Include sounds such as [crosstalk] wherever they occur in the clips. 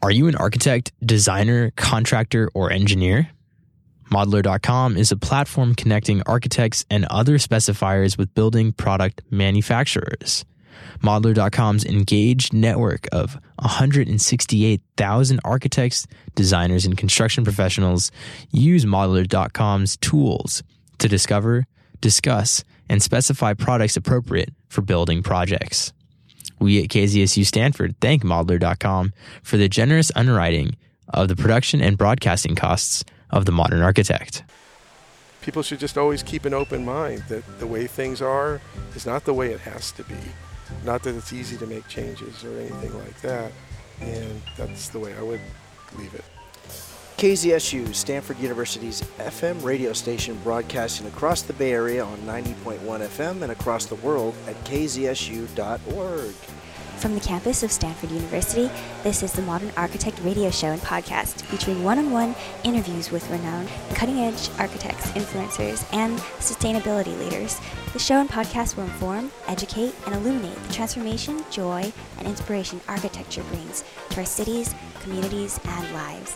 Are you an architect, designer, contractor, or engineer? Modlar.com is a platform connecting architects and other specifiers with building product manufacturers. Modlar.com's engaged network of 168,000 architects, designers, and construction professionals use Modlar.com's tools to discover, discuss, and specify products appropriate for building projects. We at KZSU Stanford thank Modlar.com for the generous underwriting of the production and broadcasting costs of the modern architect. People should just always keep an open mind that the way things are is not the way it has to be. Not that it's easy to make changes or anything like that. And that's the way I would leave it. KZSU, Stanford University's FM radio station, broadcasting across the Bay Area on 90.1 FM and across the world at kzsu.org. From the campus of Stanford University, this is the Modern Architect Radio Show and Podcast, featuring one on one interviews with renowned cutting edge architects, influencers, and sustainability leaders. The show and podcast will inform, educate, and illuminate the transformation, joy, and inspiration architecture brings to our cities, communities, and lives.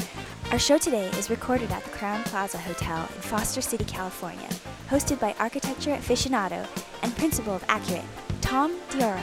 Our show today is recorded at the Crowne Plaza Hotel in Foster City, California, hosted by architecture aficionado and principal of Accurate, Tom Dioro.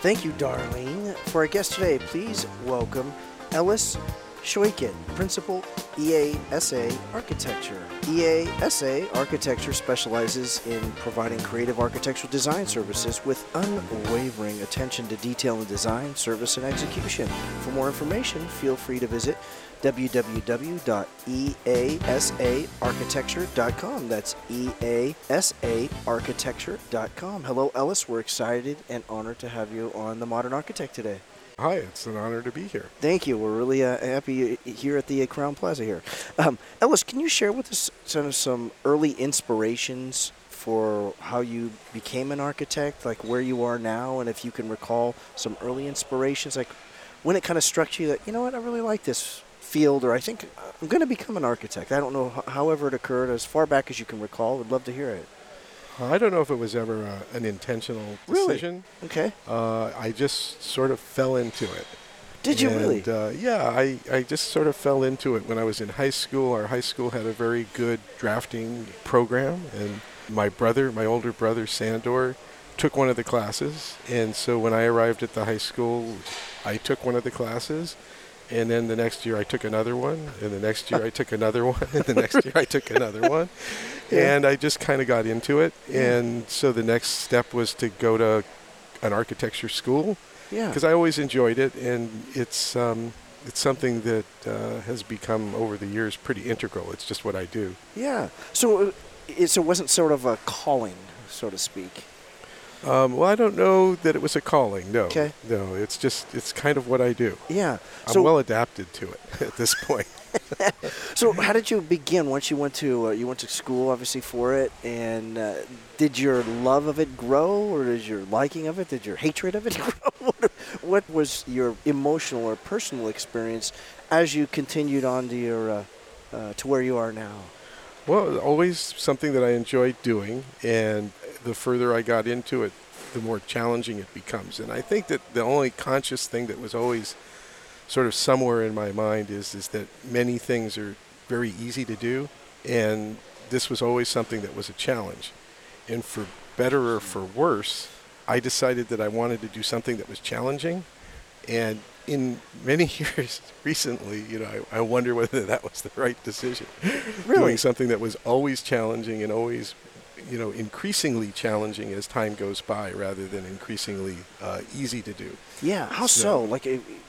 Thank you, Darlene. For our guest today, please welcome Ellis Schoichet, Principal EASA Architecture. EASA Architecture specializes in providing creative architectural design services with unwavering attention to detail in design, service, and execution. For more information, feel free to visit www.easaarchitecture.com. That's easaarchitecture.com. Hello, Ellis. We're excited and honored to have you on The Modern Architect today. Hi, it's an honor to be here. Thank you. We're really uh, happy here at the uh, Crowne Plaza here. Um, Ellis, can you share with us some, some early inspirations for how you became an architect, like where you are now, and if you can recall some early inspirations, like when it kind of struck you that, you know what, I really like this field, or I think I'm going to become an architect. I don't know, however it occurred, as far back as you can recall. Would love to hear it. I don't know if it was ever uh, an intentional decision. Really? Okay. Uh, I just sort of fell into it. Did you and, really? Uh, yeah, I, I just sort of fell into it when I was in high school. Our high school had a very good drafting program, and my brother, my older brother Sandor, took one of the classes. And so when I arrived at the high school, I took one of the classes. And then the next year I took another one, and the next year I took another [laughs] one, and the next year I took another one. Yeah. And I just kind of got into it. And so the next step was to go to an architecture school. Yeah. Because I always enjoyed it, and it's um, it's something that uh, has become over the years pretty integral. It's just what I do. Yeah. So, uh, it, so it wasn't sort of a calling, so to speak. Um, well, I don't know that it was a calling. No, Okay. no, it's just it's kind of what I do. Yeah. I'm So, well adapted to it [laughs] at this point. [laughs] so how did you begin once you went to uh, you went to school obviously for it? And uh, did your love of it grow or did your liking of it did your hatred of it [laughs] grow? What, was your emotional or personal experience as you continued on to your uh, uh, to where you are now? Well, always something that I enjoyed doing, and the further I got into it, the more challenging it becomes. And I think that the only conscious thing that was always sort of somewhere in my mind is is that many things are very easy to do, and this was always something that was a challenge. And for better or for worse, I decided that I wanted to do something that was challenging, and in many [laughs] years recently, you know, I, I wonder whether that was the right decision. [laughs] Really? Doing something that was always challenging and always, you know, increasingly challenging as time goes by, rather than increasingly uh, easy to do. yeah how so So- like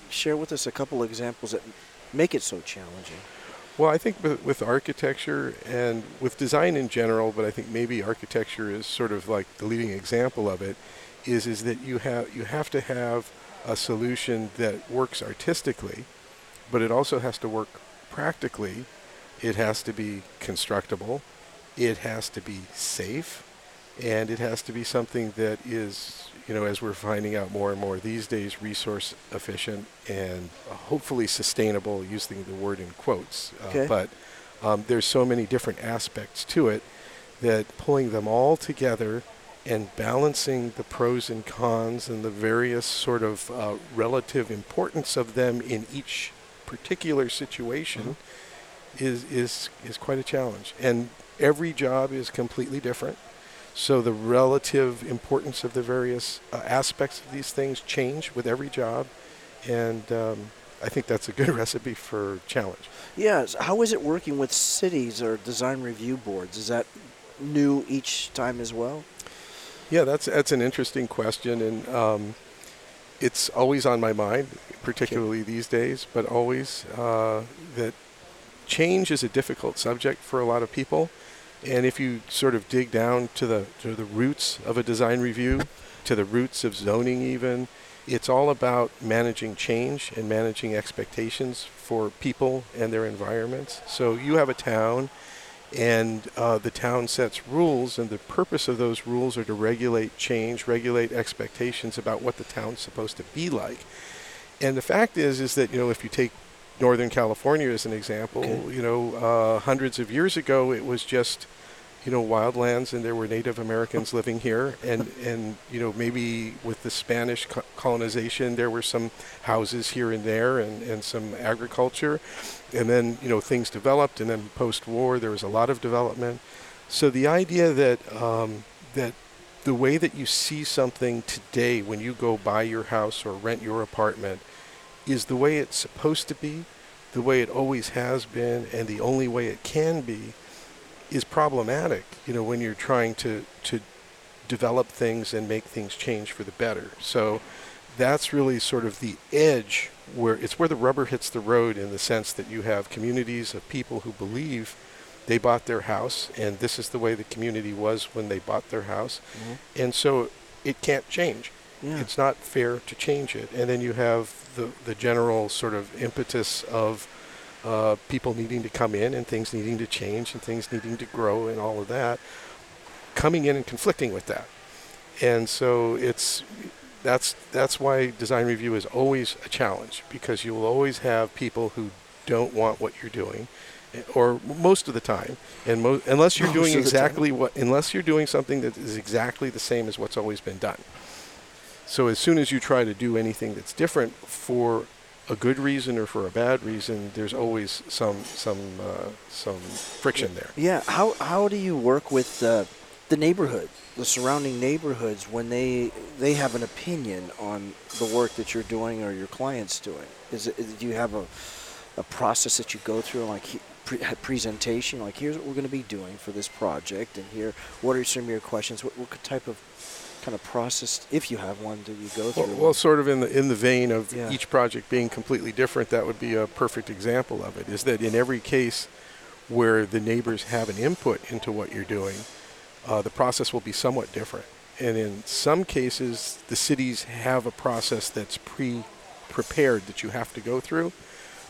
share with us a couple of examples that make it so challenging? Well, I think with, with architecture and with design in general, but I think maybe architecture is sort of like the leading example of it, is is that you have you have to have a solution that works artistically, but it also has to work practically. It has to be constructible, it has to be safe, and it has to be something that is, you know, as we're finding out more and more these days, resource efficient and uh, hopefully sustainable, using the word in quotes. Uh, but um, there's so many different aspects to it that pulling them all together and balancing the pros and cons and the various sort of uh, relative importance of them in each particular situation is is is quite a challenge. And every job is completely different. So the relative importance of the various uh, aspects of these things change with every job, and um, I think that's a good [laughs] recipe for challenge. Yes. How is it working with cities or design review boards? Is that new each time as well? Yeah, that's that's an interesting question, and um, it's always on my mind, particularly these days. But always uh, that change is a difficult subject for a lot of people, and if you sort of dig down to the to the roots of a design review, to the roots of zoning, even, it's all about managing change and managing expectations for people and their environments. So you have a town and uh, the town sets rules, and the purpose of those rules are to regulate change, regulate expectations about what the town's supposed to be like. And the fact is, is that you know if you take Northern California as an example, Okay. you know, uh, hundreds of years ago it was just you know wildlands, and there were Native Americans living here, and and you know maybe with the Spanish co- colonization there were some houses here and there, and and some agriculture, and then you know things developed, and then post-war there was a lot of development. So the idea that um, that the way that you see something today when you go buy your house or rent your apartment is the way it's supposed to be, the way it always has been, and the only way it can be is problematic. You know when you're trying to to develop things and make things change for the better. So that's really sort of the edge where it's where the rubber hits the road in the sense that you have communities of people who believe they bought their house and this is the way the community was when they bought their house. Mm-hmm. And so it can't change. Yeah. It's not fair to change it. And then you have the, the general sort of impetus of uh, people needing to come in and things needing to change and things needing to grow and all of that coming in and conflicting with that. And so it's that's that's why design review is always a challenge because you will always have people who don't want what you're doing eh, or most of the time and mo- unless you're Most doing of the time. exactly what unless you're doing something that is exactly the same as what's always been done. So as soon as you try to do anything that's different for a good reason or for a bad reason, there's always some some uh, some friction there. Yeah. How how do you work with uh, the neighborhood, the surrounding neighborhoods, when they they have an opinion on the work that you're doing or your clients doing? Is it do you have a a process that you go through, like pre- presentation, like here's what we're going to be doing for this project, and here what are some of your questions? What, what type of kind of process, if you have one, do you go Well, through? well, sort of in the in the vein of Yeah. each project being completely different, that would be a perfect example of it. Is that in every case where the neighbors have an input into what you're doing, uh, the process will be somewhat different. And in some cases, the cities have a process that's pre-prepared that you have to go through,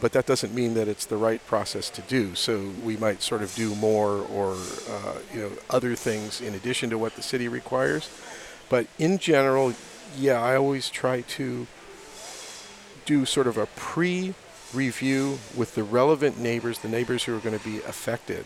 but that doesn't mean that it's the right process to do. So we might sort of do more or uh, you know other things in addition to what the city requires. But in general, yeah, I always try to do sort of a pre review with the relevant neighbors, the neighbors who are going to be affected,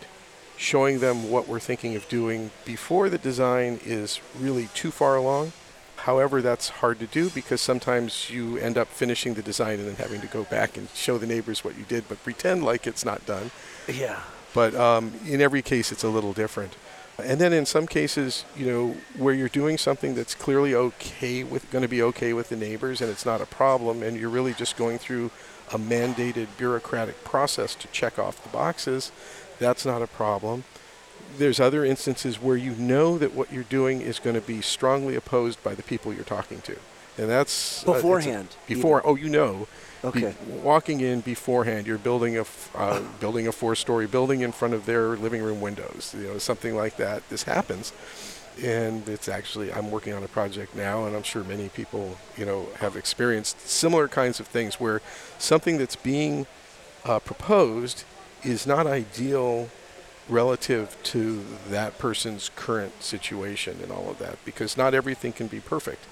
showing them what we're thinking of doing before the design is really too far along. However, that's hard to do because sometimes you end up finishing the design and then having to go back and show the neighbors what you did, but pretend like it's not done. yeah. But um, in every case, it's a little different. And then in some cases, you know, where you're doing something that's clearly okay with, going to be okay with the neighbors, and it's not a problem, and you're really just going through a mandated bureaucratic process to check off the boxes, that's not a problem. There's other instances where you know that what you're doing is going to be strongly opposed by the people you're talking to, and that's uh, a- Beforehand, before, oh, you know. Be- Okay. walking in beforehand, you're building a f- uh, building a four-story building in front of their living room windows. You know, something like that. This happens, and it's actually I'm working on a project now, and I'm sure many people you know have experienced similar kinds of things where something that's being uh, proposed is not ideal relative to that person's current situation and all of that because not everything can be perfect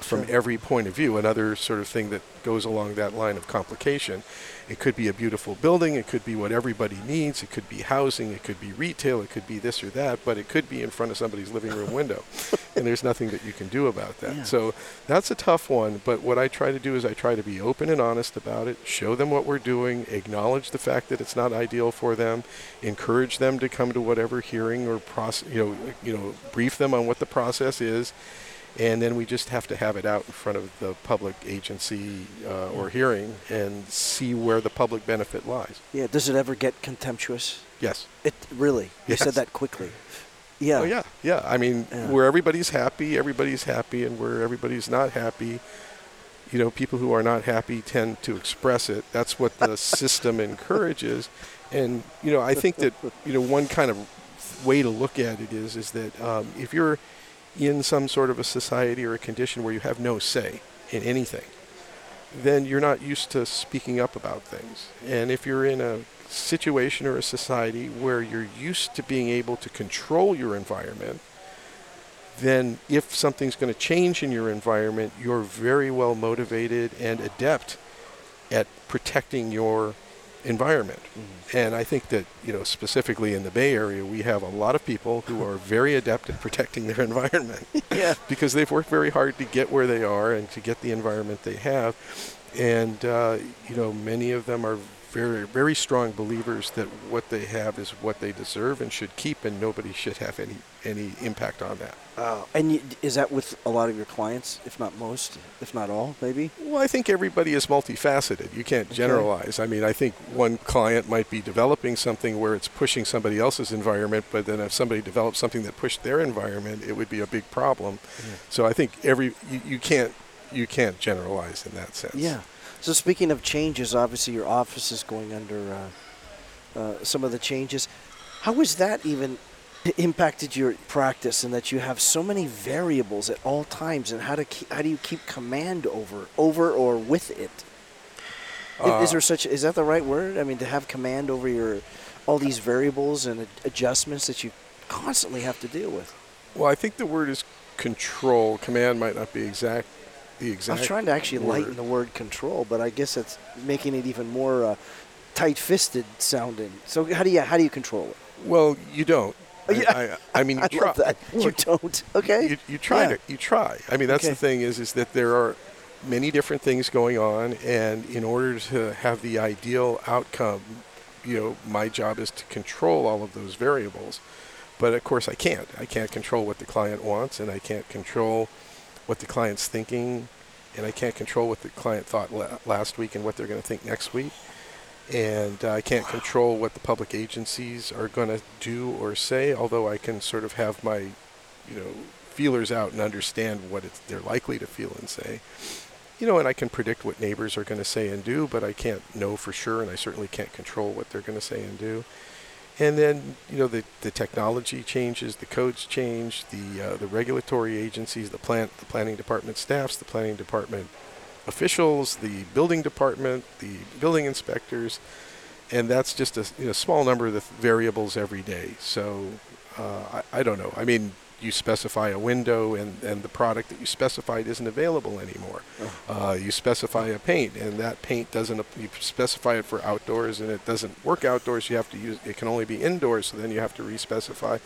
from every point of view. Another sort of thing that goes along that line of complication. It could be a beautiful building, it could be what everybody needs, it could be housing, it could be retail, it could be this or that, but it could be in front of somebody's living room window. [laughs] and there's nothing that you can do about that. Yeah. So that's a tough one. But what I try to do is I try to be open and honest about it, show them what we're doing, acknowledge the fact that it's not ideal for them, encourage them to come to whatever hearing or process, you know, you know, brief them on what the process is, and then we just have to have it out in front of the public agency uh, or hearing and see where the public benefit lies. Yeah. Does it ever get contemptuous? Yes. It really. You said that quickly. Yeah. Oh yeah, yeah. I mean, Yeah. where everybody's happy, everybody's happy, and where everybody's not happy, you know, people who are not happy tend to express it. That's what the [laughs] system encourages, and you know, I think that you know one kind of way to look at it is is that um, if you're in some sort of a society or a condition where you have no say in anything, then you're not used to speaking up about things. And if you're in a situation or a society where you're used to being able to control your environment, then if something's going to change in your environment, you're very well motivated and adept at protecting your environment. And I think that, you know, specifically in the Bay Area, we have a lot of people who are very adept at protecting their [laughs] environment [laughs] Yeah. because they've worked very hard to get where they are and to get the environment they have. And, uh, you know, many of them are very, very strong believers that what they have is what they deserve and should keep, and nobody should have any, any impact on that. Uh, and you, is that with a lot of your clients, if not most, if not all, maybe? Well, I think everybody is multifaceted. You can't generalize. I mean, I think one client might be developing something where it's pushing somebody else's environment, but then if somebody develops something that pushed their environment, it would be a big problem. So I think every you, you can't you can't generalize in that sense. Yeah. So speaking of changes, obviously your office is going under uh, uh, some of the changes. How has that even impacted your practice, and that you have so many variables at all times, and how to keep, how do you keep command over over or with it? I- is Uh, there such is that the right word? I mean, to have command over your all these variables and adjustments that you constantly have to deal with. Well, I think the word is control. Command might not be exact. The I exact. was trying to actually word. lighten the word control, but I guess it's making it even more uh, tight-fisted sounding. So how do you how do you control it? Well, you don't. Oh, yeah. I, I, I mean, [laughs] you I try. that. You don't. Okay. you, you try Yeah. to you try i mean that's Okay. the thing is is that there are many different things going on and in order to have the ideal outcome you know my job is to control all of those variables but of course i can't i can't control what the client wants and i can't control what the client's thinking and i can't control what the client thought la- last week and what they're going to think next week and uh, I can't control what the public agencies are going to do or say. Although I can sort of have my, you know, feelers out and understand what they're likely to feel and say. You know, and I can predict what neighbors are going to say and do, but I can't know for sure, and I certainly can't control what they're going to say and do. And then, you know, the, the technology changes, the codes change, the uh, the regulatory agencies, the plant, the planning department staffs, the planning department officials, the building department, the building inspectors, and that's just a you know, small number of the variables every day. So uh, I, I don't know. I mean, you specify a window, and, and the product that you specified isn't available anymore. Uh, you specify a paint, and that paint doesn't. You specify it for outdoors, and it doesn't work outdoors. You have to use. It can only be indoors, so then you have to respecify.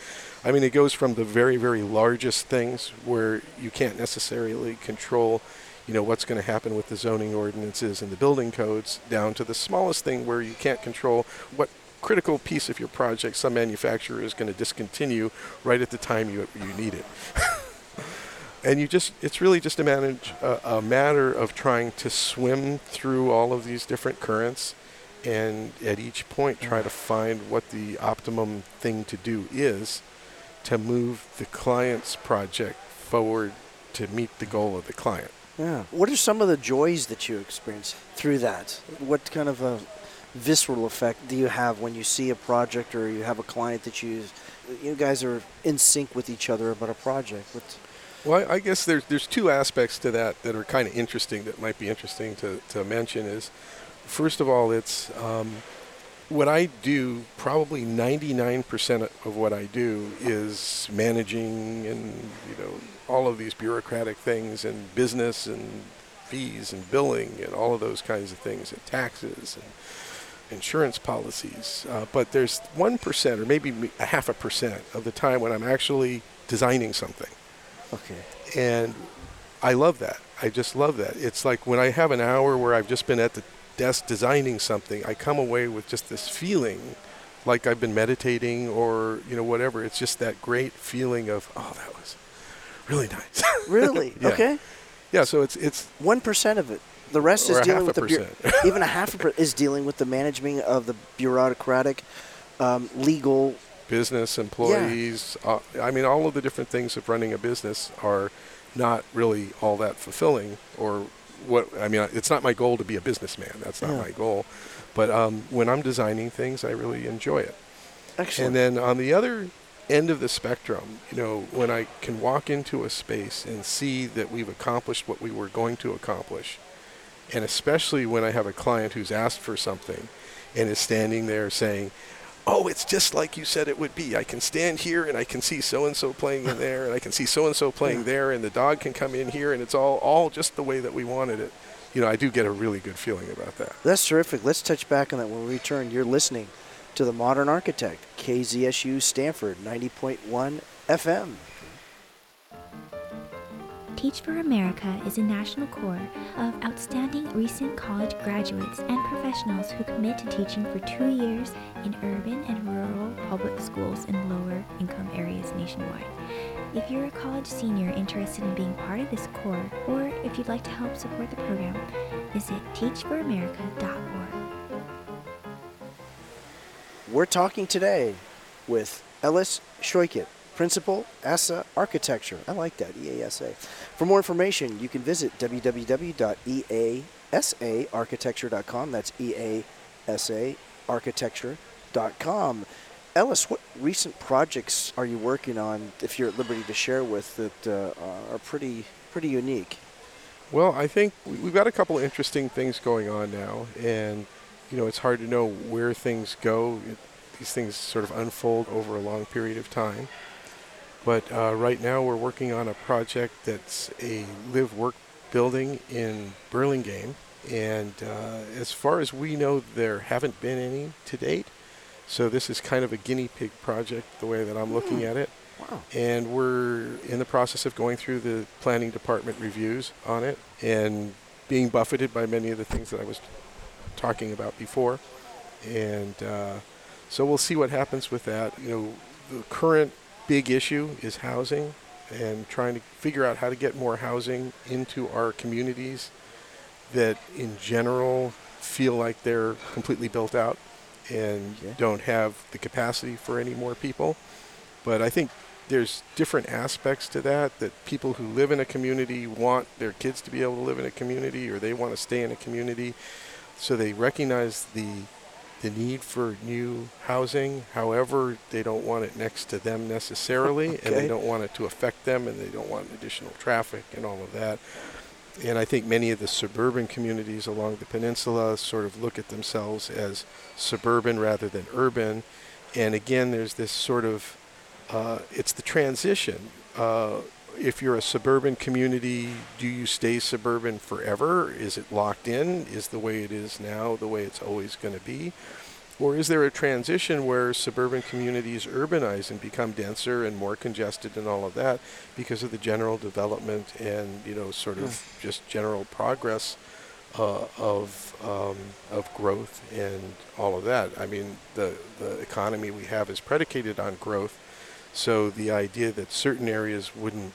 I mean, it goes from the very, very largest things where you can't necessarily control you know what's going to happen with the zoning ordinances and the building codes down to the smallest thing where you can't control what critical piece of your project some manufacturer is going to discontinue right at the time you, you need it [laughs] and you just it's really just a, manage, uh, a matter of trying to swim through all of these different currents and at each point try to find what the optimum thing to do is to move the client's project forward to meet the goal of the client Yeah. What are some of the joys that you experience through that? What kind of a visceral effect do you have when you see a project or you have a client that you you guys are in sync with each other about a project? What's, Well, I guess there's there's two aspects to that that are kind of interesting that might be interesting to, to mention is, first of all, it's um, what I do. Probably 99% of what I do is managing and you know all of these bureaucratic things and business and fees and billing and all of those kinds of things and taxes and insurance policies. Uh, but there's one percent or maybe a half a percent of the time when I'm actually designing something Okay. And I love that. I just love that. It's like when I have an hour where I've just been at the desk designing something, I come away with just this feeling like I've been meditating or, you know, whatever. It's just that great feeling of, oh, that was really nice. [laughs] Really? Yeah. Okay. yeah, so it's it's One percent of it. The rest is dealing with the bu- [laughs] even a half a per- is dealing with the managing of the bureaucratic, um, legal. business employees. Uh, I mean, all of the different things of running a business are not really all that fulfilling. Or what? I mean, it's not my goal to be a businessman. That's not Yeah. my goal. But um, when I'm designing things, I really enjoy it. Excellent. And then on the other end of the spectrum, you know, when I can walk into a space and see that we've accomplished what we were going to accomplish, and especially when I have a client who's asked for something and is standing there saying, Oh, it's just like you said it would be. I can stand here and I can see so and so playing in there, and I can see so and so playing there, and the dog can come in here, and it's all, all just the way that we wanted it. You know, I do get a really good feeling about that. That's terrific. Let's touch back on that when we return. You're listening to the Modern Architect, KZSU Stanford, 90.1 FM. Teach for America is a national corps of outstanding recent college graduates and professionals who commit to teaching for two years in urban and rural public schools in lower income areas nationwide. If you're a college senior interested in being part of this corps, or if you'd like to help support the program, visit teachforamerica.org. We're talking today with Ellis Schoichet, Principal, ESA Architecture. I like that, EASA. For more information, you can visit www.easaarchitecture.com. That's E easaarchitecture.com. Ellis, what recent projects are you working on, if you're at liberty to share with, that uh, are pretty pretty unique? Well, I think we- we've got a couple of interesting things going on now, and you know it's hard to know where things go. It, these things sort of unfold over a long period of time. But uh, right now, we're working on a project that's a live-work building in Burlingame, and uh, as far as we know, there haven't been any to date. So this is kind of a guinea pig project, the way that I'm looking at it Wow. and we're in the process of going through the planning department reviews on it and being buffeted by many of the things that I was talking about before. And uh, so we'll see what happens with that. You know, the current big issue is housing and trying to figure out how to get more housing into our communities that in general feel like they're completely built out and Okay. don't have the capacity for any more people. But I think there's different aspects to that that people who live in a community want their kids to be able to live in a community or they want to stay in a community. So they recognize the the need for new housing. However, they don't want it next to them necessarily and they don't want it to affect them and they don't want additional traffic and all of that. And I think many of the suburban communities along the peninsula sort of look at themselves as suburban rather than urban. And again, there's this sort of uh, it's the transition. Uh, if you're a suburban community, do you stay suburban forever? Is it locked in? Is the way it is now the way it's always going to be? Or is there a transition where suburban communities urbanize and become denser and more congested and all of that because of the general development and you know sort of just general progress uh, of um, of growth and all of that? I mean, the the economy we have is predicated on growth, so the idea that certain areas wouldn't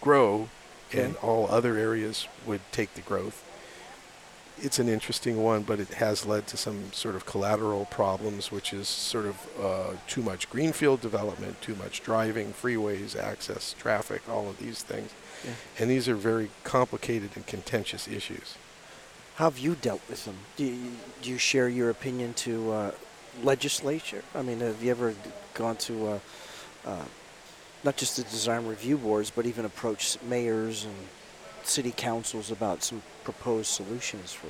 grow and all other areas would take the growth it's an interesting one, but it has led to some sort of collateral problems, which is sort of uh, too much greenfield development, too much driving, freeways, access, traffic, all of these things. Yeah. And these are very complicated and contentious issues. How have you dealt with them? Do you, do you share your opinion to uh, legislature? I mean, have you ever gone to uh, uh, not just the design review boards, but even approach mayors and city councils about some proposed solutions for?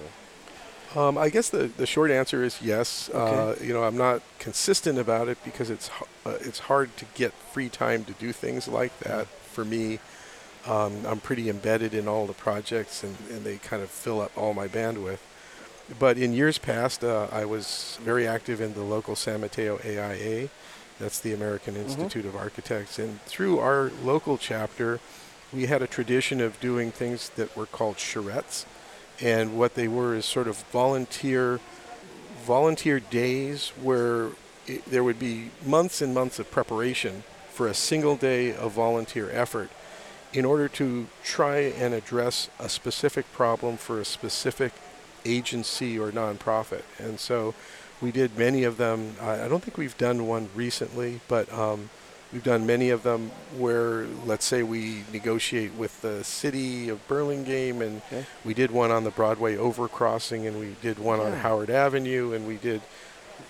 Um, I guess the, the short answer is yes. Okay. Uh, you know, I'm not consistent about it because it's uh, it's hard to get free time to do things like that. For me, um, I'm pretty embedded in all the projects, and, and they kind of fill up all my bandwidth. But in years past, uh, I was very active in the local San Mateo AIA. That's the American mm-hmm. Institute of Architects. And through our local chapter, we had a tradition of doing things that were called charrettes, and what they were is sort of volunteer volunteer days where it, there would be months and months of preparation for a single day of volunteer effort in order to try and address a specific problem for a specific agency or nonprofit. And so we did many of them. I, I don't think we've done one recently, but um, we've done many of them where, let's say, we negotiate with the city of Burlingame, and Okay. we did one on the Broadway overcrossing, and we did one on Howard Avenue, and we did.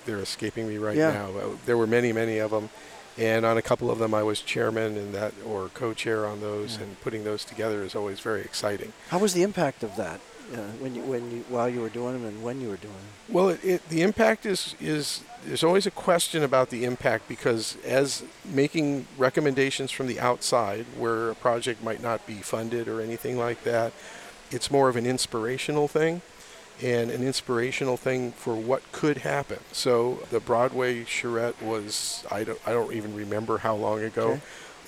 They're escaping me right Yeah. now. There were many, many of them, and on a couple of them, I was chairman and that, or co-chair on those, Yeah. and putting those together is always very exciting. How was the impact of that uh, when you when you while you were doing them and when you were doing them? Well, it, it, the impact is is there's always a question about the impact because as making recommendations from the outside, where a project might not be funded or anything like that, it's more of an inspirational thing, and an inspirational thing for what could happen. So the Broadway charrette was I don't I don't even remember how long ago, Okay.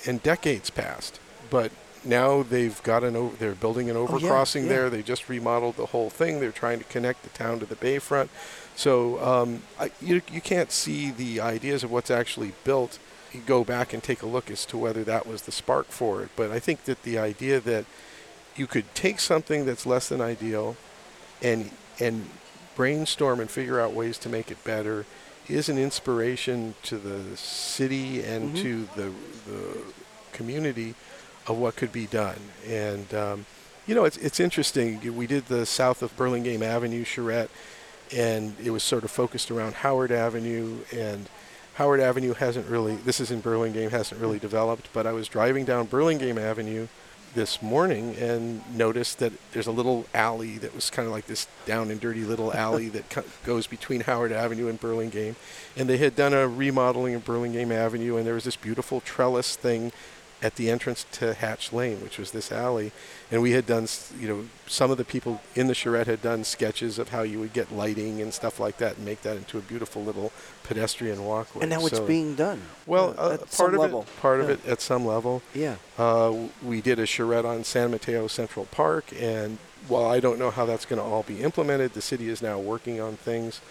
and decades passed, but. Now they've got an over, they're building an Oh, yeah, overcrossing yeah. there. They just remodeled the whole thing. They're trying to connect the town to the bayfront. So um, I, you, you can't see the ideas of what's actually built. You go back and take a look as to whether that was the spark for it. But I think that the idea that you could take something that's less than ideal and and brainstorm and figure out ways to make it better is an inspiration to the city and Mhm. to the the community of what could be done. And um, you know, it's it's interesting. We did the south of Burlingame Avenue charrette, and it was sort of focused around Howard Avenue and. Howard Avenue hasn't really, this is in Burlingame, hasn't really developed, but I was driving down Burlingame Avenue this morning and noticed that there's a little alley that was kind of like this down and dirty little [laughs] alley that co- goes between Howard Avenue and Burlingame. And they had done a remodeling of Burlingame Avenue, and there was this beautiful trellis thing at the entrance to Hatch Lane, which was this alley. And we had done, you know, some of the people in the charrette had done sketches of how you would get lighting and stuff like that and make that into a beautiful little pedestrian walkway. And now it's being done. well, uh, part of level. it, part of it at some level. Yeah. Uh, we did a charrette on San Mateo Central Park, and while I don't know how that's going to all be implemented, the city is now working on things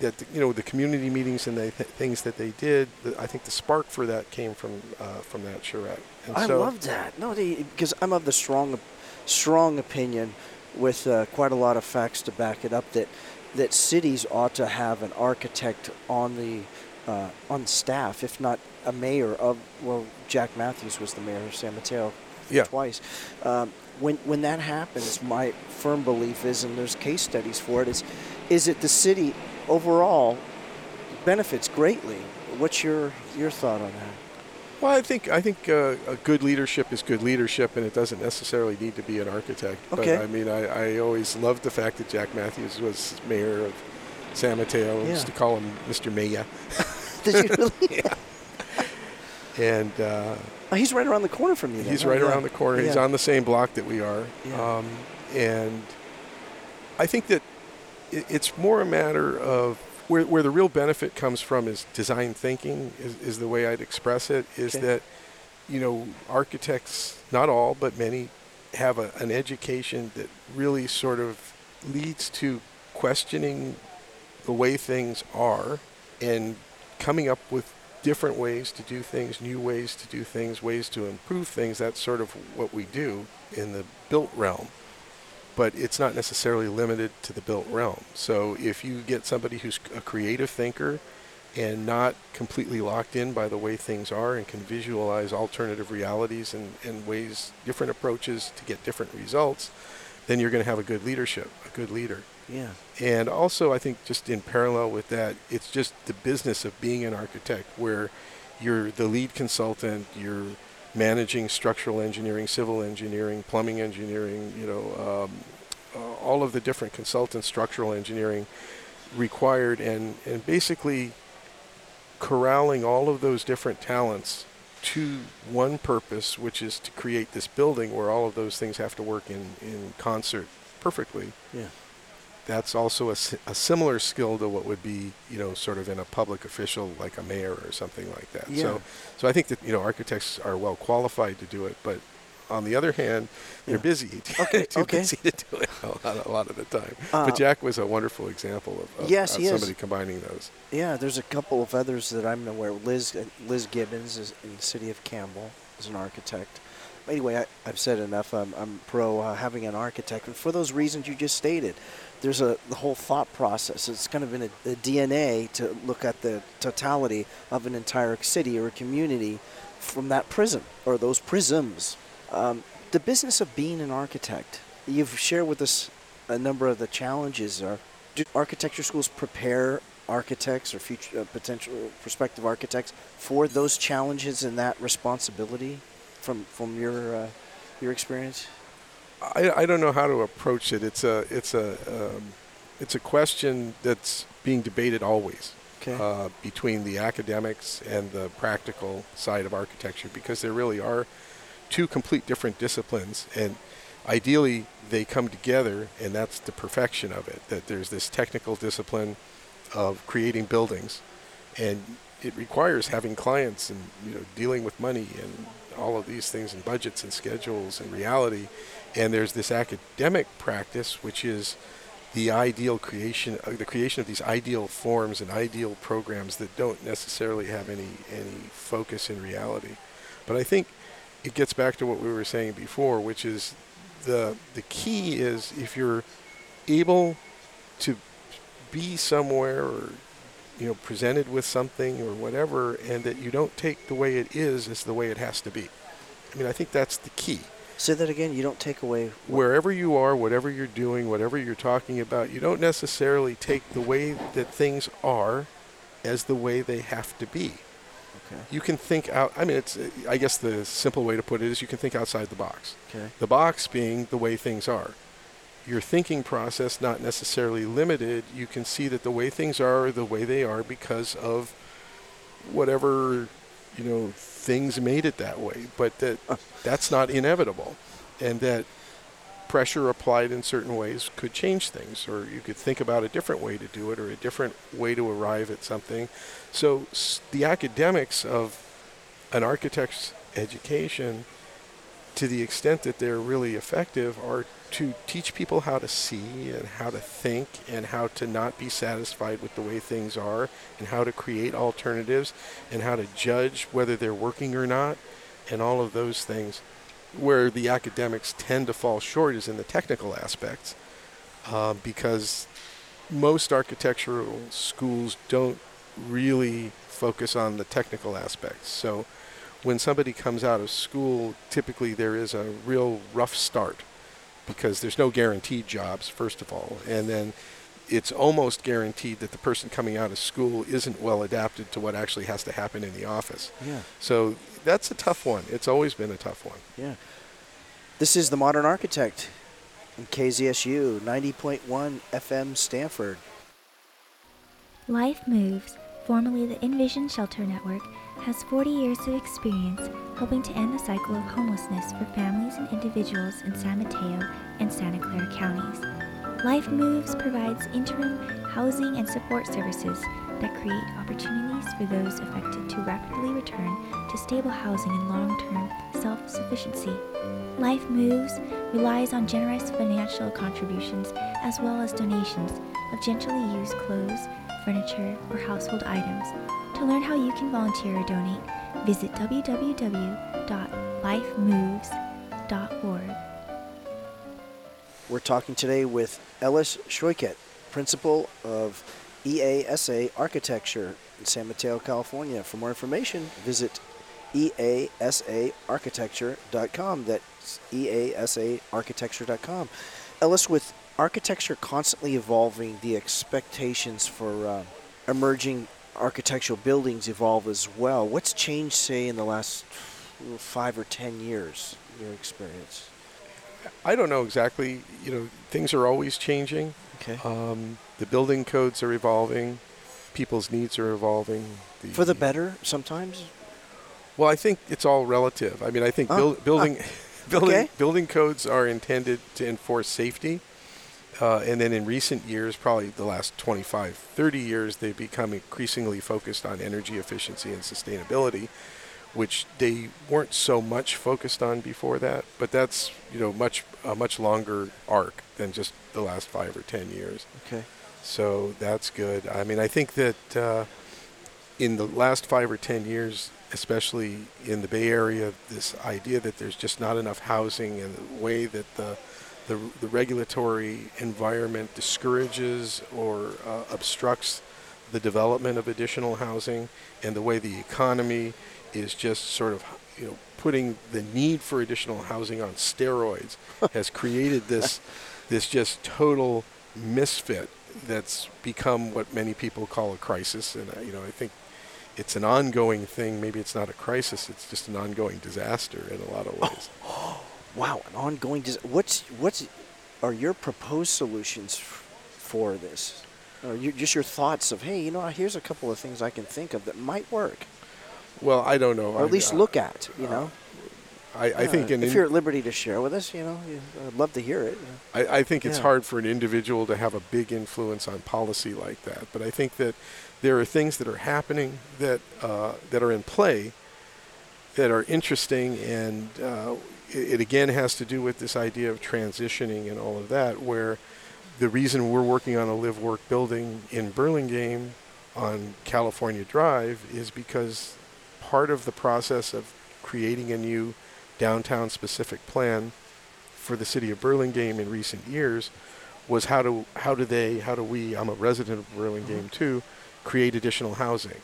that you know the community meetings and the th- things that they did. The, I think the spark for that came from uh, from that charrette. And I so, love that. No, because I'm of the strong, strong opinion, with uh, quite a lot of facts to back it up, that that cities ought to have an architect on the uh, on staff, if not a mayor of. Well, Jack Matthews was the mayor of San Mateo Yeah. twice. Um, when when that happens, my firm belief is, and there's case studies for it, is is that the city overall benefits greatly. What's your your thought on that? Well, I think I think uh, a good leadership is good leadership, and it doesn't necessarily need to be an architect. Okay. But I mean, I, I always loved the fact that Jack Matthews was mayor of San Mateo. I used to call him Mr. Maya. [laughs] Did you really? [laughs] yeah. And uh, Oh, he's right around the corner from you. Then, he's right Yeah. around the corner. He's on the same block that we are. Yeah. Um, and I think that it's more a matter of where, where the real benefit comes from is design thinking, is, is the way I'd express it, is Okay. that, you know, architects, not all, but many, have a, an education that really sort of leads to questioning the way things are and coming up with different ways to do things, new ways to do things, ways to improve things. That's sort of what we do in the built realm. But it's not necessarily limited to the built realm. So if you get somebody who's a creative thinker and not completely locked in by the way things are and can visualize alternative realities and, and ways, different approaches to get different results, then you're going to have a good leadership, a good leader. Yeah. And also, I think just in parallel with that, it's just the business of being an architect where you're the lead consultant, you're managing structural engineering, civil engineering, plumbing engineering, you know, um, uh, all of the different consultants, structural engineering required, and, and basically corralling all of those different talents to one purpose, which is to create this building where all of those things have to work in, in concert perfectly Yeah. That's also a, a similar skill to what would be, you know, sort of in a public official like a mayor or something like that. Yeah. So, so I think that you know architects are well qualified to do it, but on the other hand, they're Yeah. busy. Okay, [laughs] too okay. busy [laughs] to do it a lot, a lot of the time. Uh, but Jack was a wonderful example of, of, Yes, of he is. somebody combining those. Yeah, there's a couple of others that I'm aware of. Liz, uh, Liz Gibbons is in the city of Campbell is an architect. Anyway, I, I've said enough. I'm, I'm pro uh, having an architect, and for those reasons you just stated, there's a the whole thought process. It's kind of in a, a DNA to look at the totality of an entire city or a community from that prism or those prisms. Um, the business of being an architect. You've shared with us a number of the challenges. Are do architecture schools prepare architects or future uh, potential prospective architects for those challenges and that responsibility from from your uh, your experience? I, I don't know how to approach it. It's a it's a um, it's a question that's being debated always Okay. uh, between the academics and the practical side of architecture because there really are two complete different disciplines and ideally they come together and that's the perfection of it that there's this technical discipline of creating buildings and it requires having clients and you know dealing with money and all of these things and budgets and schedules and reality and there's this academic practice which is the ideal creation uh, the creation of these ideal forms and ideal programs that don't necessarily have any any focus in reality. But i think it gets back to what we were saying before which is the the key is if you're able to be somewhere or you know presented with something or whatever and that you don't take the way it is as the way it has to be. I mean i think that's the key Say that again. You don't take away. wherever you are whatever you're doing whatever you're talking about you don't necessarily take the way that things are as the way they have to be Okay. you can think out i mean it's i guess the simple way to put it is you can think outside the box Okay. the box being the way things are. Your thinking process not necessarily limited. You can see that the way things are are the way they are because of whatever, you know, things made it that way. But that that's not inevitable. And that pressure applied in certain ways could change things or you could think about a different way to do it or a different way to arrive at something. So the academics of an architect's education to the extent that they're really effective, are to teach people how to see and how to think and how to not be satisfied with the way things are and how to create alternatives and how to judge whether they're working or not and all of those things. Where the academics tend to fall short is in the technical aspects um, because most architectural schools don't really focus on the technical aspects. So when somebody comes out of school, typically there is a real rough start because there's no guaranteed jobs, first of all. And then it's almost guaranteed that the person coming out of school isn't well adapted to what actually has to happen in the office. Yeah. So that's a tough one. It's always been a tough one. Yeah. This is the Modern Architect in KZSU 90.1 FM Stanford. Life Moves, formerly the InnVision Shelter Network, has 40 years of experience helping to end the cycle of homelessness for families and individuals in San Mateo and Santa Clara counties. Life Moves provides interim housing and support services that create opportunities for those affected to rapidly return to stable housing and long term self sufficiency. Life Moves relies on generous financial contributions as well as donations of gently used clothes, furniture, or household items. To learn how you can volunteer or donate, visit www.lifemoves.org. We're talking today with Ellis Schoichet, principal of EASA Architecture in San Mateo, California. For more information, visit easaarchitecture.com. That's easaarchitecture.com. Ellis, with architecture constantly evolving, the expectations for uh, emerging architectural buildings evolve as well. What's changed, say, in the last five or ten years, your experience? I don't know exactly. You know, things are always changing. Okay. Um, the building codes are evolving. People's needs are evolving. For the better, sometimes? Well, I think it's all relative. I mean, I think Oh, buil- building [laughs] building Okay. building codes are intended to enforce safety. Uh, and then in recent years, probably the last 25, 30 years, they've become increasingly focused on energy efficiency and sustainability, which they weren't so much focused on before that. But that's you know much a much longer arc than just the last five or ten years. Okay. So that's good. I mean, I think that uh, in the last five or ten years, especially in the Bay Area, this idea that there's just not enough housing and the way that the the, the regulatory environment discourages or uh, obstructs the development of additional housing, and the way the economy is just sort of you know putting the need for additional housing on steroids [laughs] has created this this just total misfit that's become what many people call a crisis. And uh, you know I think it's an ongoing thing. Maybe it's not a crisis. It's just an ongoing disaster in a lot of ways [laughs] Wow, an ongoing. Dis- what's what's are your proposed solutions f- for this? Or you, just your thoughts of, hey, you know, here's a couple of things I can think of that might work, well I don't know or at I- least uh, look at. You know, I, I think Uh, if you're at liberty to share with us, you know, I'd love to hear it. you know. I, I think it's Yeah. hard for an individual to have a big influence on policy like that. But I think that there are things that are happening that uh, that are in play that are interesting, and uh, it, it again has to do with this idea of transitioning and all of that. Where the reason we're working on a live work building in Burlingame on California Drive is because part of the process of creating a new downtown specific plan for the city of Burlingame in recent years was how do how do they how do we I'm a resident of Burlingame mm-hmm. too create additional housing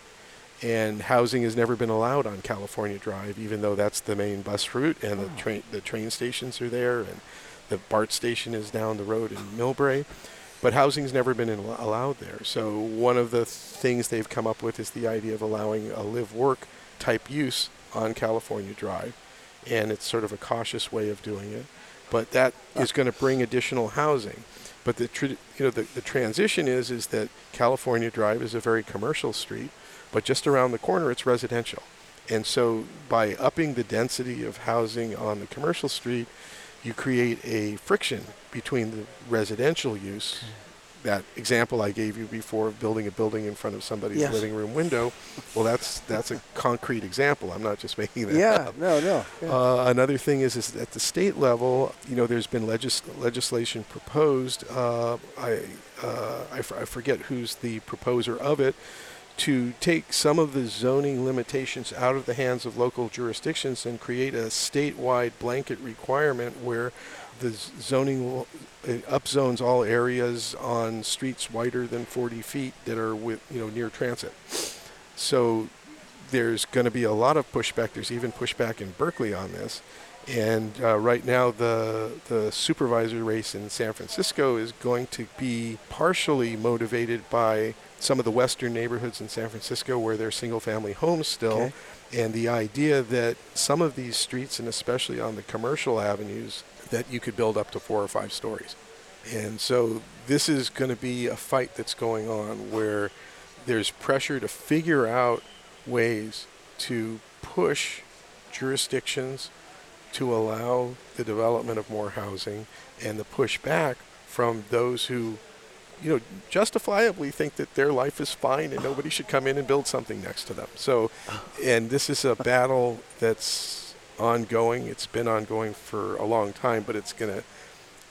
and housing has never been allowed on California Drive even though that's the main bus route and the oh. train the train stations are there and the BART station is down the road in Millbrae but housing's never been in, allowed there so one of the things they've come up with is the idea of allowing a live work type use on California Drive and it's sort of a cautious way of doing it. But that uh. is going to bring additional housing. But the you know the, the transition is is that California Drive is a very commercial street, but just around the corner it's residential. And so by upping the density of housing on the commercial street, you create a friction between the residential use. That example I gave you before of building a building in front of somebody's Yes. living room window, well, that's that's a concrete example. I'm not just making that Yeah, up. no, no. yeah. Uh, another thing is, is at the state level, you know, there's been legis- legislation proposed. Uh, I, uh, I, f- I forget who's the proposer of it, to take some of the zoning limitations out of the hands of local jurisdictions and create a statewide blanket requirement where the zoning uh, upzones all areas on streets wider than 40 feet that are with you know near transit. So there's going to be a lot of pushback. There's even pushback in Berkeley on this. And uh, right now, the the supervisor race in San Francisco is going to be partially motivated by some of the western neighborhoods in San Francisco where there's single-family homes still, Okay. and the idea that some of these streets, and especially on the commercial avenues, that you could build up to four or five stories. And so this is going to be a fight that's going on where there's pressure to figure out ways to push jurisdictions to allow the development of more housing and the pushback from those who you know justifiably think that their life is fine and nobody should come in and build something next to them so and this is a battle that's ongoing it's been ongoing for a long time but it's going to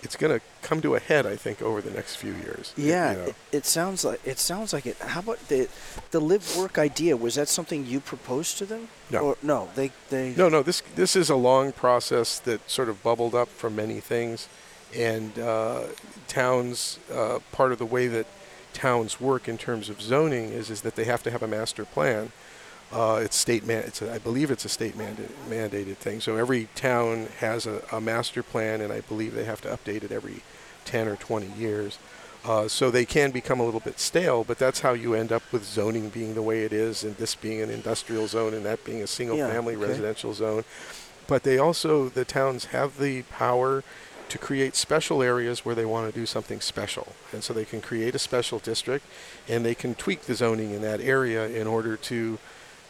it's to come to a head i think over the next few years Yeah, you know. it, it sounds like it sounds like it. How about the the live work idea? Was that something you proposed to them? No. Or, no, they they. No, no. This this is a long process that sort of bubbled up from many things, and uh, towns. Uh, part of the way that towns work in terms of zoning is is that they have to have a master plan. Uh, it's state man. It's a, I believe it's a state manda- mandated thing. So every town has a, a master plan, and I believe they have to update it every ten or twenty years. Uh, so they can become a little bit stale, but that's how you end up with zoning being the way it is, and this being an industrial zone, and that being a single-family okay. residential zone. But they also, the towns have the power to create special areas where they want to do something special, and so they can create a special district, and they can tweak the zoning in that area in order to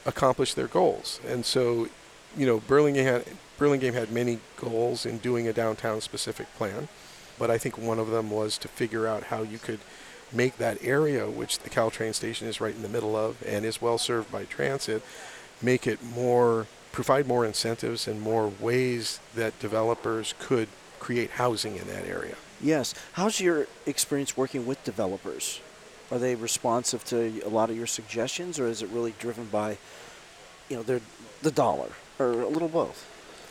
accomplish their goals. And so, you know, Burlingame had Burlingame had many goals in doing a downtown specific plan, but I think one of them was to figure out how you could make that area, which the Caltrain station is right in the middle of and is well served by transit, make it more, provide more incentives and more ways that developers could create housing in that area. Yes. How's your experience working with developers? Are they responsive to a lot of your suggestions, or is it really driven by, you know, their the dollar, or a little both?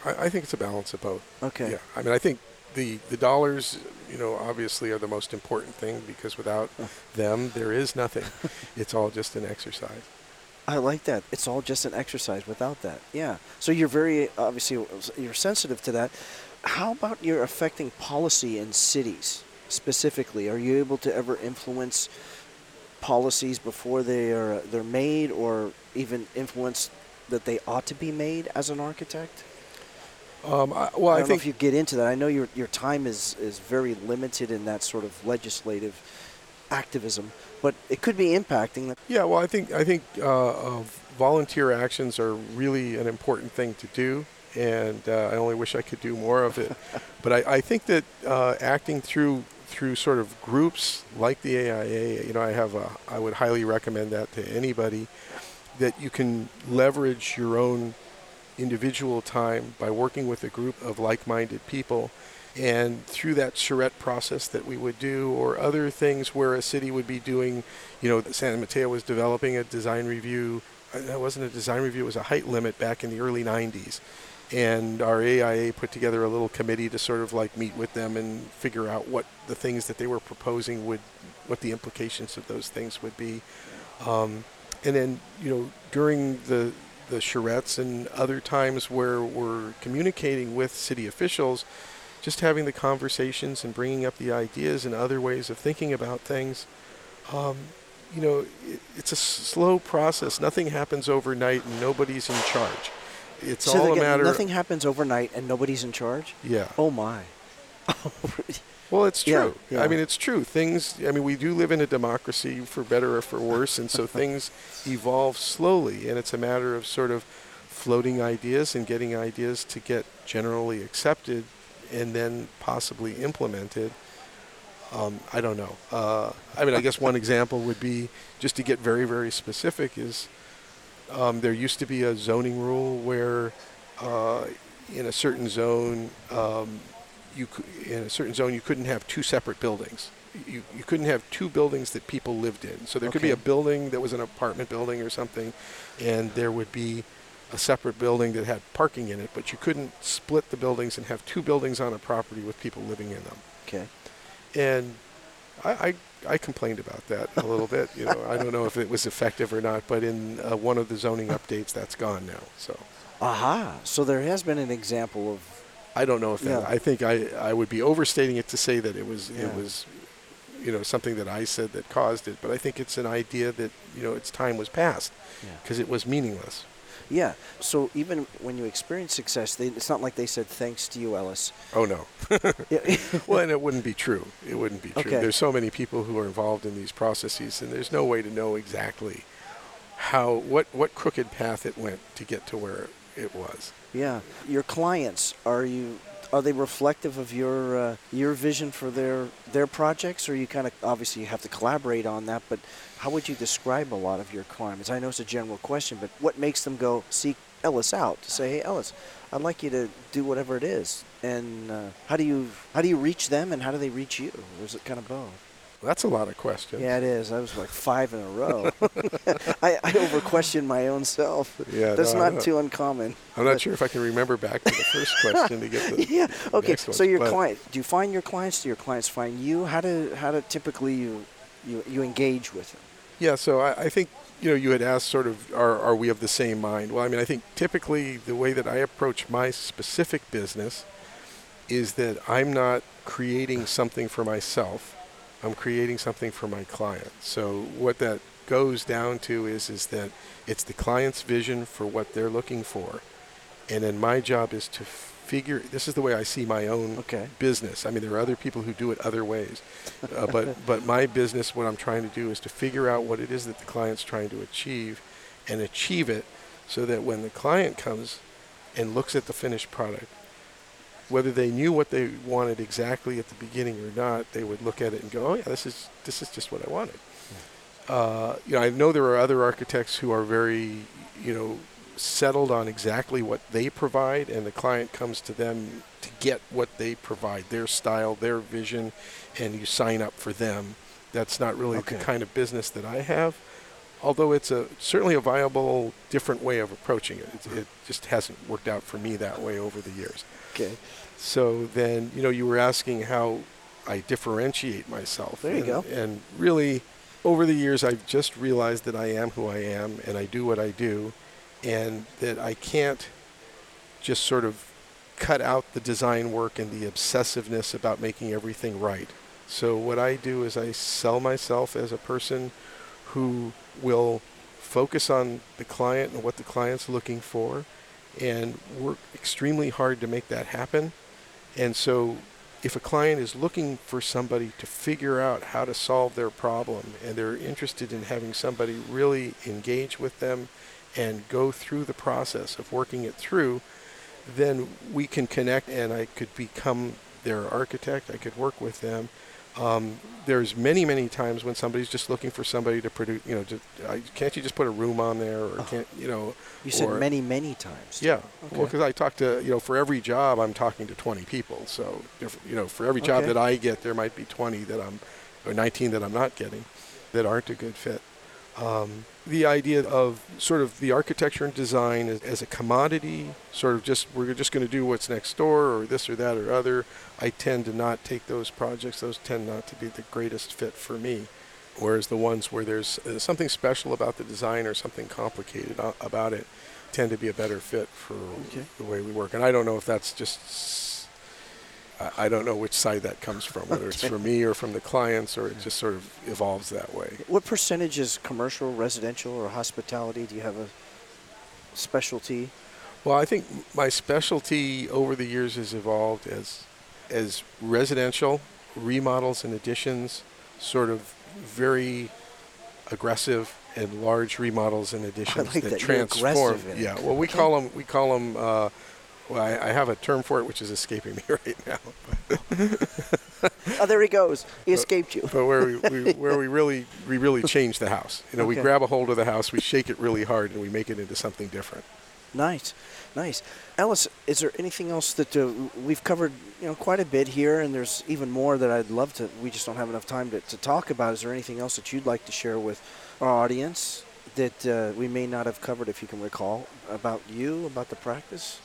I, I think it's a balance of both. Okay. Yeah, I mean, I think the the dollars, you know, obviously are the most important thing because without them, there is nothing. [laughs] it's all just an exercise. I like that. It's all just an exercise without that. Yeah. So you're very obviously you're sensitive to that. How about your affecting policy in cities specifically? Are you able to ever influence policies before they are they're made, or even influence that they ought to be made as an architect? Um, I, well, I I, think if you get into that. I know your your time is is very limited in that sort of legislative activism, but it could be impacting. Yeah, well, I think I think uh, uh, volunteer actions are really an important thing to do, and uh, I only wish I could do more of it. [laughs] but I, I think that uh, acting through through sort of groups like the AIA, you know, I have a, I would highly recommend that to anybody that you can leverage your own individual time by working with a group of like-minded people and through that charrette process that we would do or other things where a city would be doing you know san mateo was developing a design review uh, that wasn't a design review it was a height limit back in the early 90s and our aia put together a little committee to sort of like meet with them and figure out what the things that they were proposing would what the implications of those things would be um, and then you know during the the charrettes and other times where we're communicating with city officials just having the conversations and bringing up the ideas and other ways of thinking about things. Um, you know, it, it's a slow process. Nothing happens overnight, and nobody's in charge. It's So all a matter. Nothing happens overnight, and nobody's in charge. yeah. Oh my. [laughs] Well, it's Yeah, true. yeah. I mean, it's true. Things. I mean, we do live in a democracy, for better or for worse, and so [laughs] things evolve slowly, and it's a matter of sort of floating ideas and getting ideas to get generally accepted, and then possibly implemented. Um, I don't know. Uh, I mean, I guess one example would be just to get very, very specific is um, there used to be a zoning rule where uh, in a certain zone, um, you in a certain zone you couldn't have two separate buildings. You, you couldn't have two buildings that people lived in. So there could be a building that was an apartment building or something, and there would be a separate building that had parking in it, but you couldn't split the buildings and have two buildings on a property with people living in them. Okay. And I, I, I complained about that a little bit. You know, I don't know if it was effective or not, but in uh, one of the zoning updates, that's gone now. So Aha. So there has been an example of. I don't know if that. Yeah. I think I, I would be overstating it to say that it was Yeah. it was, you know, something that I said that caused it. But I think it's an idea that you know its time was past Yeah. because it was meaningless. Yeah. So even when you experience success, they, it's not like they said thanks to you, Ellis. Oh no. [laughs] Well, and it wouldn't be true. It wouldn't be true. Okay. There's so many people who are involved in these processes, and there's no way to know exactly how what what crooked path it went to get to where it was. yeah. Your clients are you? Are they reflective of your uh, your vision for their their projects, or you kind of obviously you have to collaborate on that? But how would you describe a lot of your clients? I know it's a general question, but what makes them go seek Ellis out to say, "Hey, Ellis, I'd like you to do whatever it is"? And uh, how do you how do you reach them, and how do they reach you? Or is it kind of both? That's a lot of questions. Yeah, it is. I was like five in a row. [laughs] I, I over question my own self. Yeah, That's no, not too uncommon. I'm not sure if I can remember back to the first [laughs] question to get the yeah. Okay. So your but- client, do you find your clients? Do your clients find you? How do how do typically you you, you engage with them? Yeah, so I, I think you know you had asked sort of are are we of the same mind? Well, I mean, I think typically the way that I approach my specific business is that I'm not creating something for myself. I'm creating something for my client. So what that goes down to is is that it's the client's vision for what they're looking for, and then my job is to figure. This is the way I see my own Okay. business. I mean, there are other people who do it other ways, uh, but [laughs] but my business, what I'm trying to do is to figure out what it is that the client's trying to achieve, and achieve it, so that when the client comes and looks at the finished product, whether they knew what they wanted exactly at the beginning or not, they would look at it and go, "Oh yeah, this is this is just what I wanted." Uh, you know, I know there are other architects who are very, you know, settled on exactly what they provide, and the client comes to them to get what they provide, their style, their vision, and you sign up for them. That's not really Okay. the kind of business that I have. Although it's a certainly a viable, different way of approaching it. It, it just hasn't worked out for me that way over the years. Okay. So then, you know, you were asking how I differentiate myself. There you and, go. And really, over the years, I've just realized that I am who I am and I do what I do, and that I can't just sort of cut out the design work and the obsessiveness about making everything right. So what I do is I sell myself as a person who will focus on the client and what the client's looking for and work extremely hard to make that happen. And so if a client is looking for somebody to figure out how to solve their problem and they're interested in having somebody really engage with them and go through the process of working it through, then we can connect and I could become their architect. I could work with them. Um, there's many, many times when somebody's just looking for somebody to produce, you know, to, uh, can't you just put a room on there or Oh. can't, you know, You said many, many times. too. yeah, well, because I talk to you know for every job I'm talking to 20 people. So if, you know for every job Okay. that I get, there might be 20 that I'm or 19 that I'm not getting that aren't a good fit. Um, the idea of sort of the architecture and design as, as a commodity, sort of just we're just going to do what's next door or this or that or other. I tend to not take those projects. Those tend not to be the greatest fit for me. Whereas the ones where there's uh, something special about the design or something complicated about it tend to be a better fit for Okay. the way we work. And I don't know if that's just, I- I don't know which side that comes from, whether it's from me or from the clients, or it just sort of evolves that way. What percentage is commercial, residential, or hospitality? Do you have a specialty? Well, I think my specialty over the years has evolved as as residential remodels and additions, sort of very aggressive and large remodels and [laughs] additions like that you're transform. aggressive in it. Yeah, well, we Okay. call them we call them. Uh, well, I, I have a term for it which is escaping me [laughs] right now. Oh, there he goes. He escaped you. but where we, we [laughs] where we really we really change the house. You know, we grab a hold of the house, we shake it really hard, and we make it into something different. Nice, nice. Ellis, is there anything else that uh, we've covered? You know, quite a bit here, and there's even more that I'd love to. We just don't have enough time to, to talk about. Is there anything else that you'd like to share with our audience that uh, we may not have covered, if you can recall, about you, about the practice?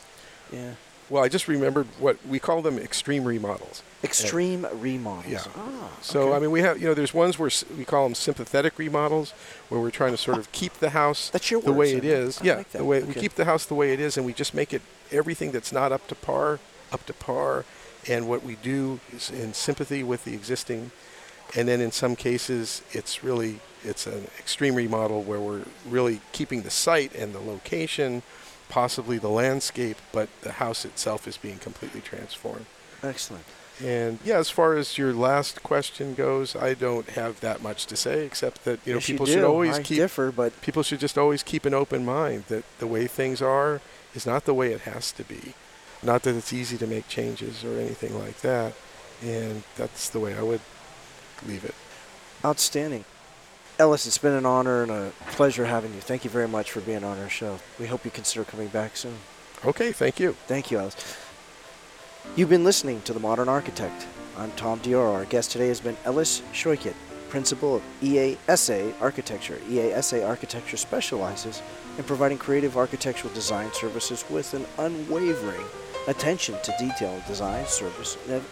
Yeah. Well, I just remembered what we call them extreme remodels. Extreme remodels. Yeah. Ah, So okay. I mean, we have you know, there's ones where we call them sympathetic remodels, where we're trying to sort of keep the house That's your the way it I I yeah, like the way we keep the house the way it is, and we just make it everything that's not up to par, up to par. And what we do is in sympathy with the existing, and then in some cases, it's really it's an extreme remodel where we're really keeping the site and the location, possibly the landscape, but the house itself is being completely transformed. Excellent. And yeah, as far as your last question goes, I don't have that much to say except that you know Yes, people you should always I keep differ, but people should just always keep an open mind that the way things are is not the way it has to be. Not that it's easy to make changes or anything like that. And that's the way I would leave it. outstanding. Ellis, it's been an honor and a pleasure having you. Thank you very much for being on our show. We hope you consider coming back soon. Okay, thank you. Thank you, Ellis. You've been listening to The Modern Architect. I'm Tom Dior. Our guest today has been Ellis Schoichet, principal of EASA Architecture. EASA Architecture specializes in providing creative architectural design services with an unwavering attention to detail, design, service, and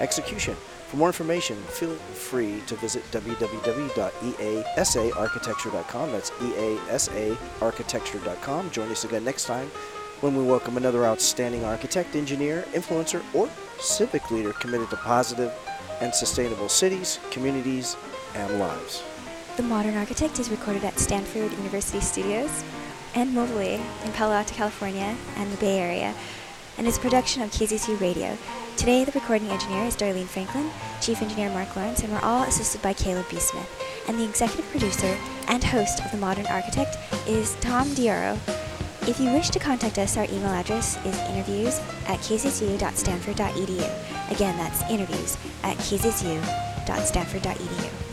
execution. For more information, feel free to visit www.easaarchitecture.com. That's easaarchitecture.com. Join us again next time when we welcome another outstanding architect, engineer, influencer, or civic leader committed to positive and sustainable cities, communities, and lives. The Modern Architect is recorded at Stanford University Studios and mobily in Palo Alto, California, and the Bay Area, and is a production of KZC Radio. Today, the recording engineer is Darlene Franklin, Chief Engineer Mark Lawrence, and we're all assisted by Caleb B. Smith. And the executive producer and host of The Modern Architect is Tom Dioro. If you wish to contact us, our email address is interviews at kzsu.stanford.edu. Again, that's interviews at kzsu.stanford.edu.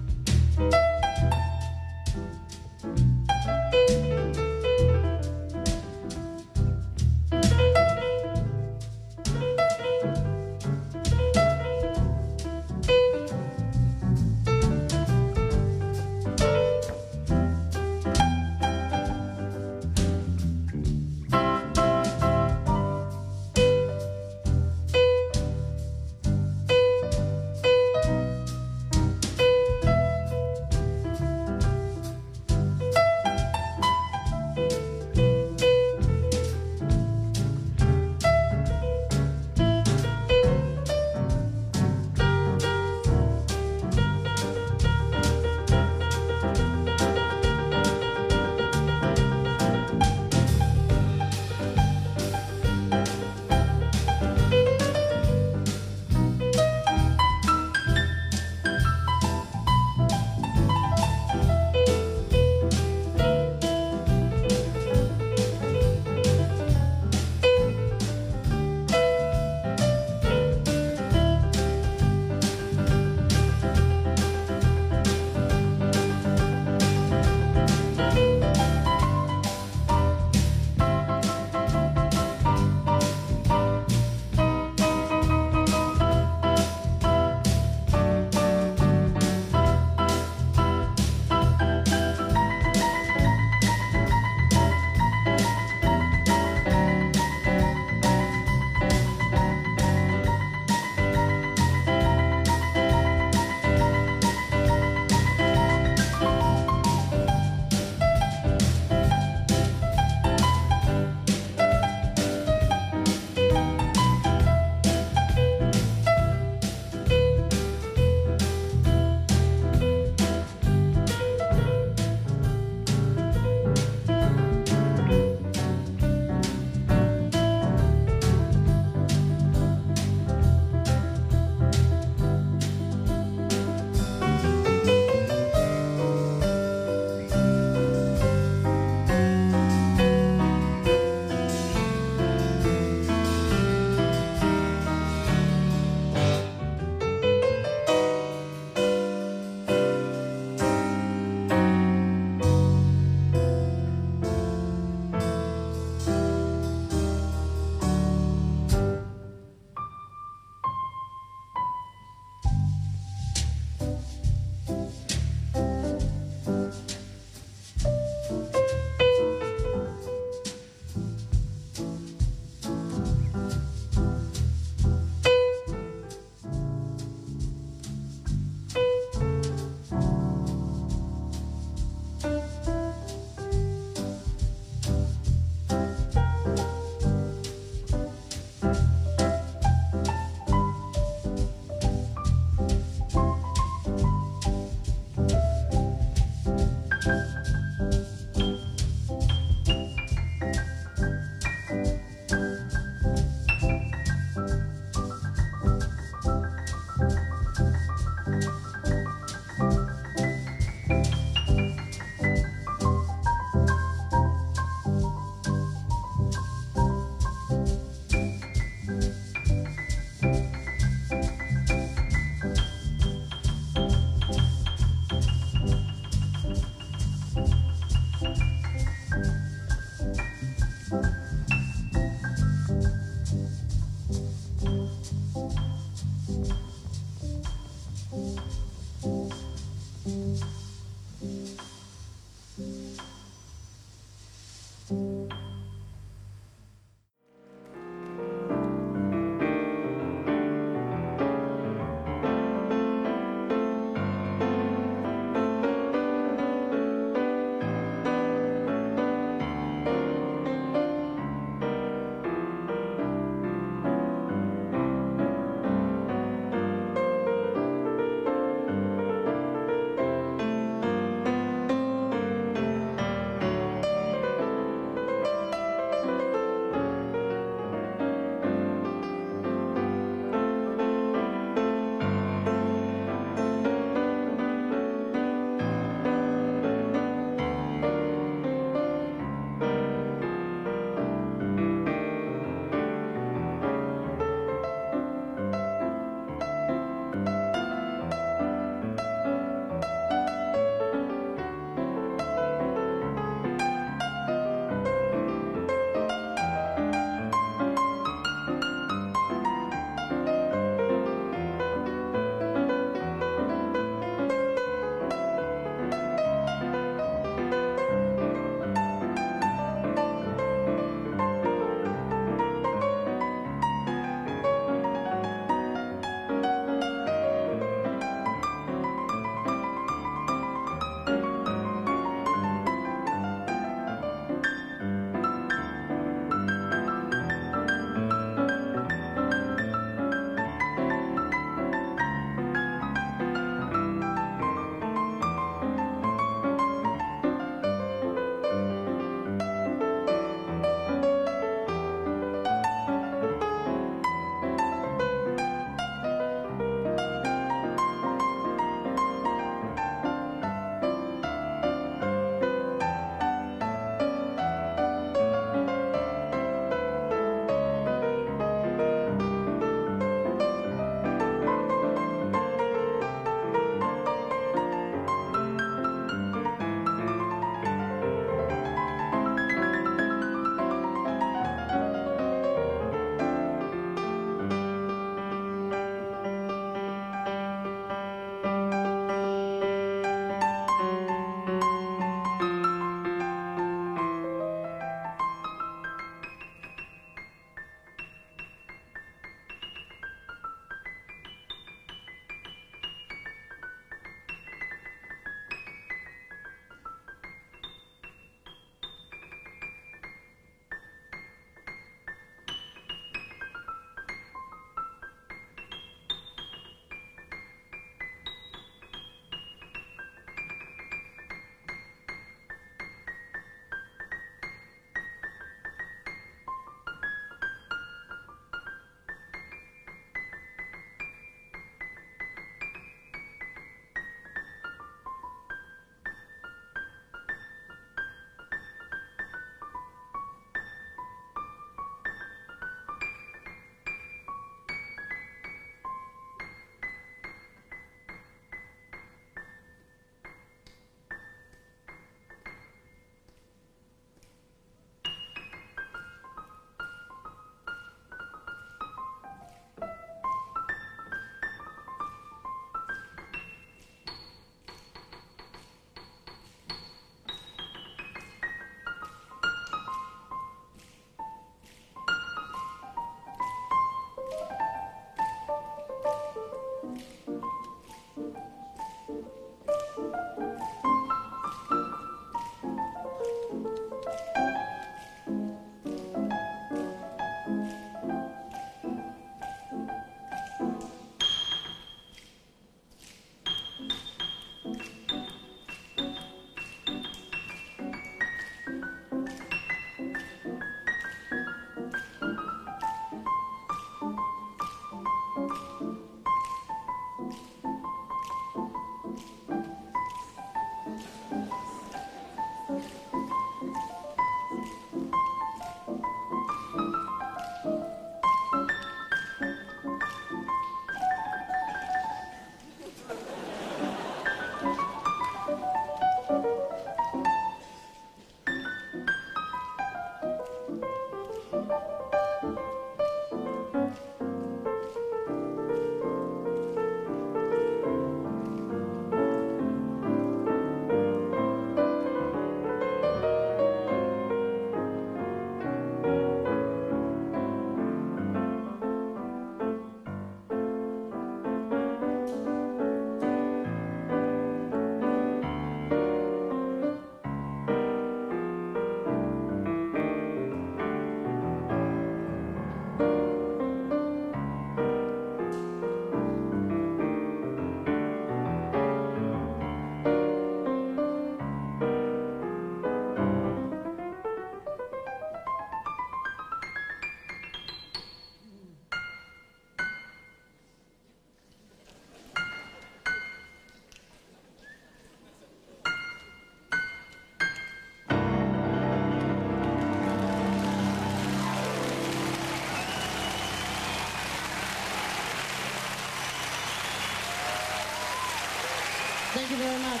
very much.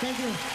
Thank you.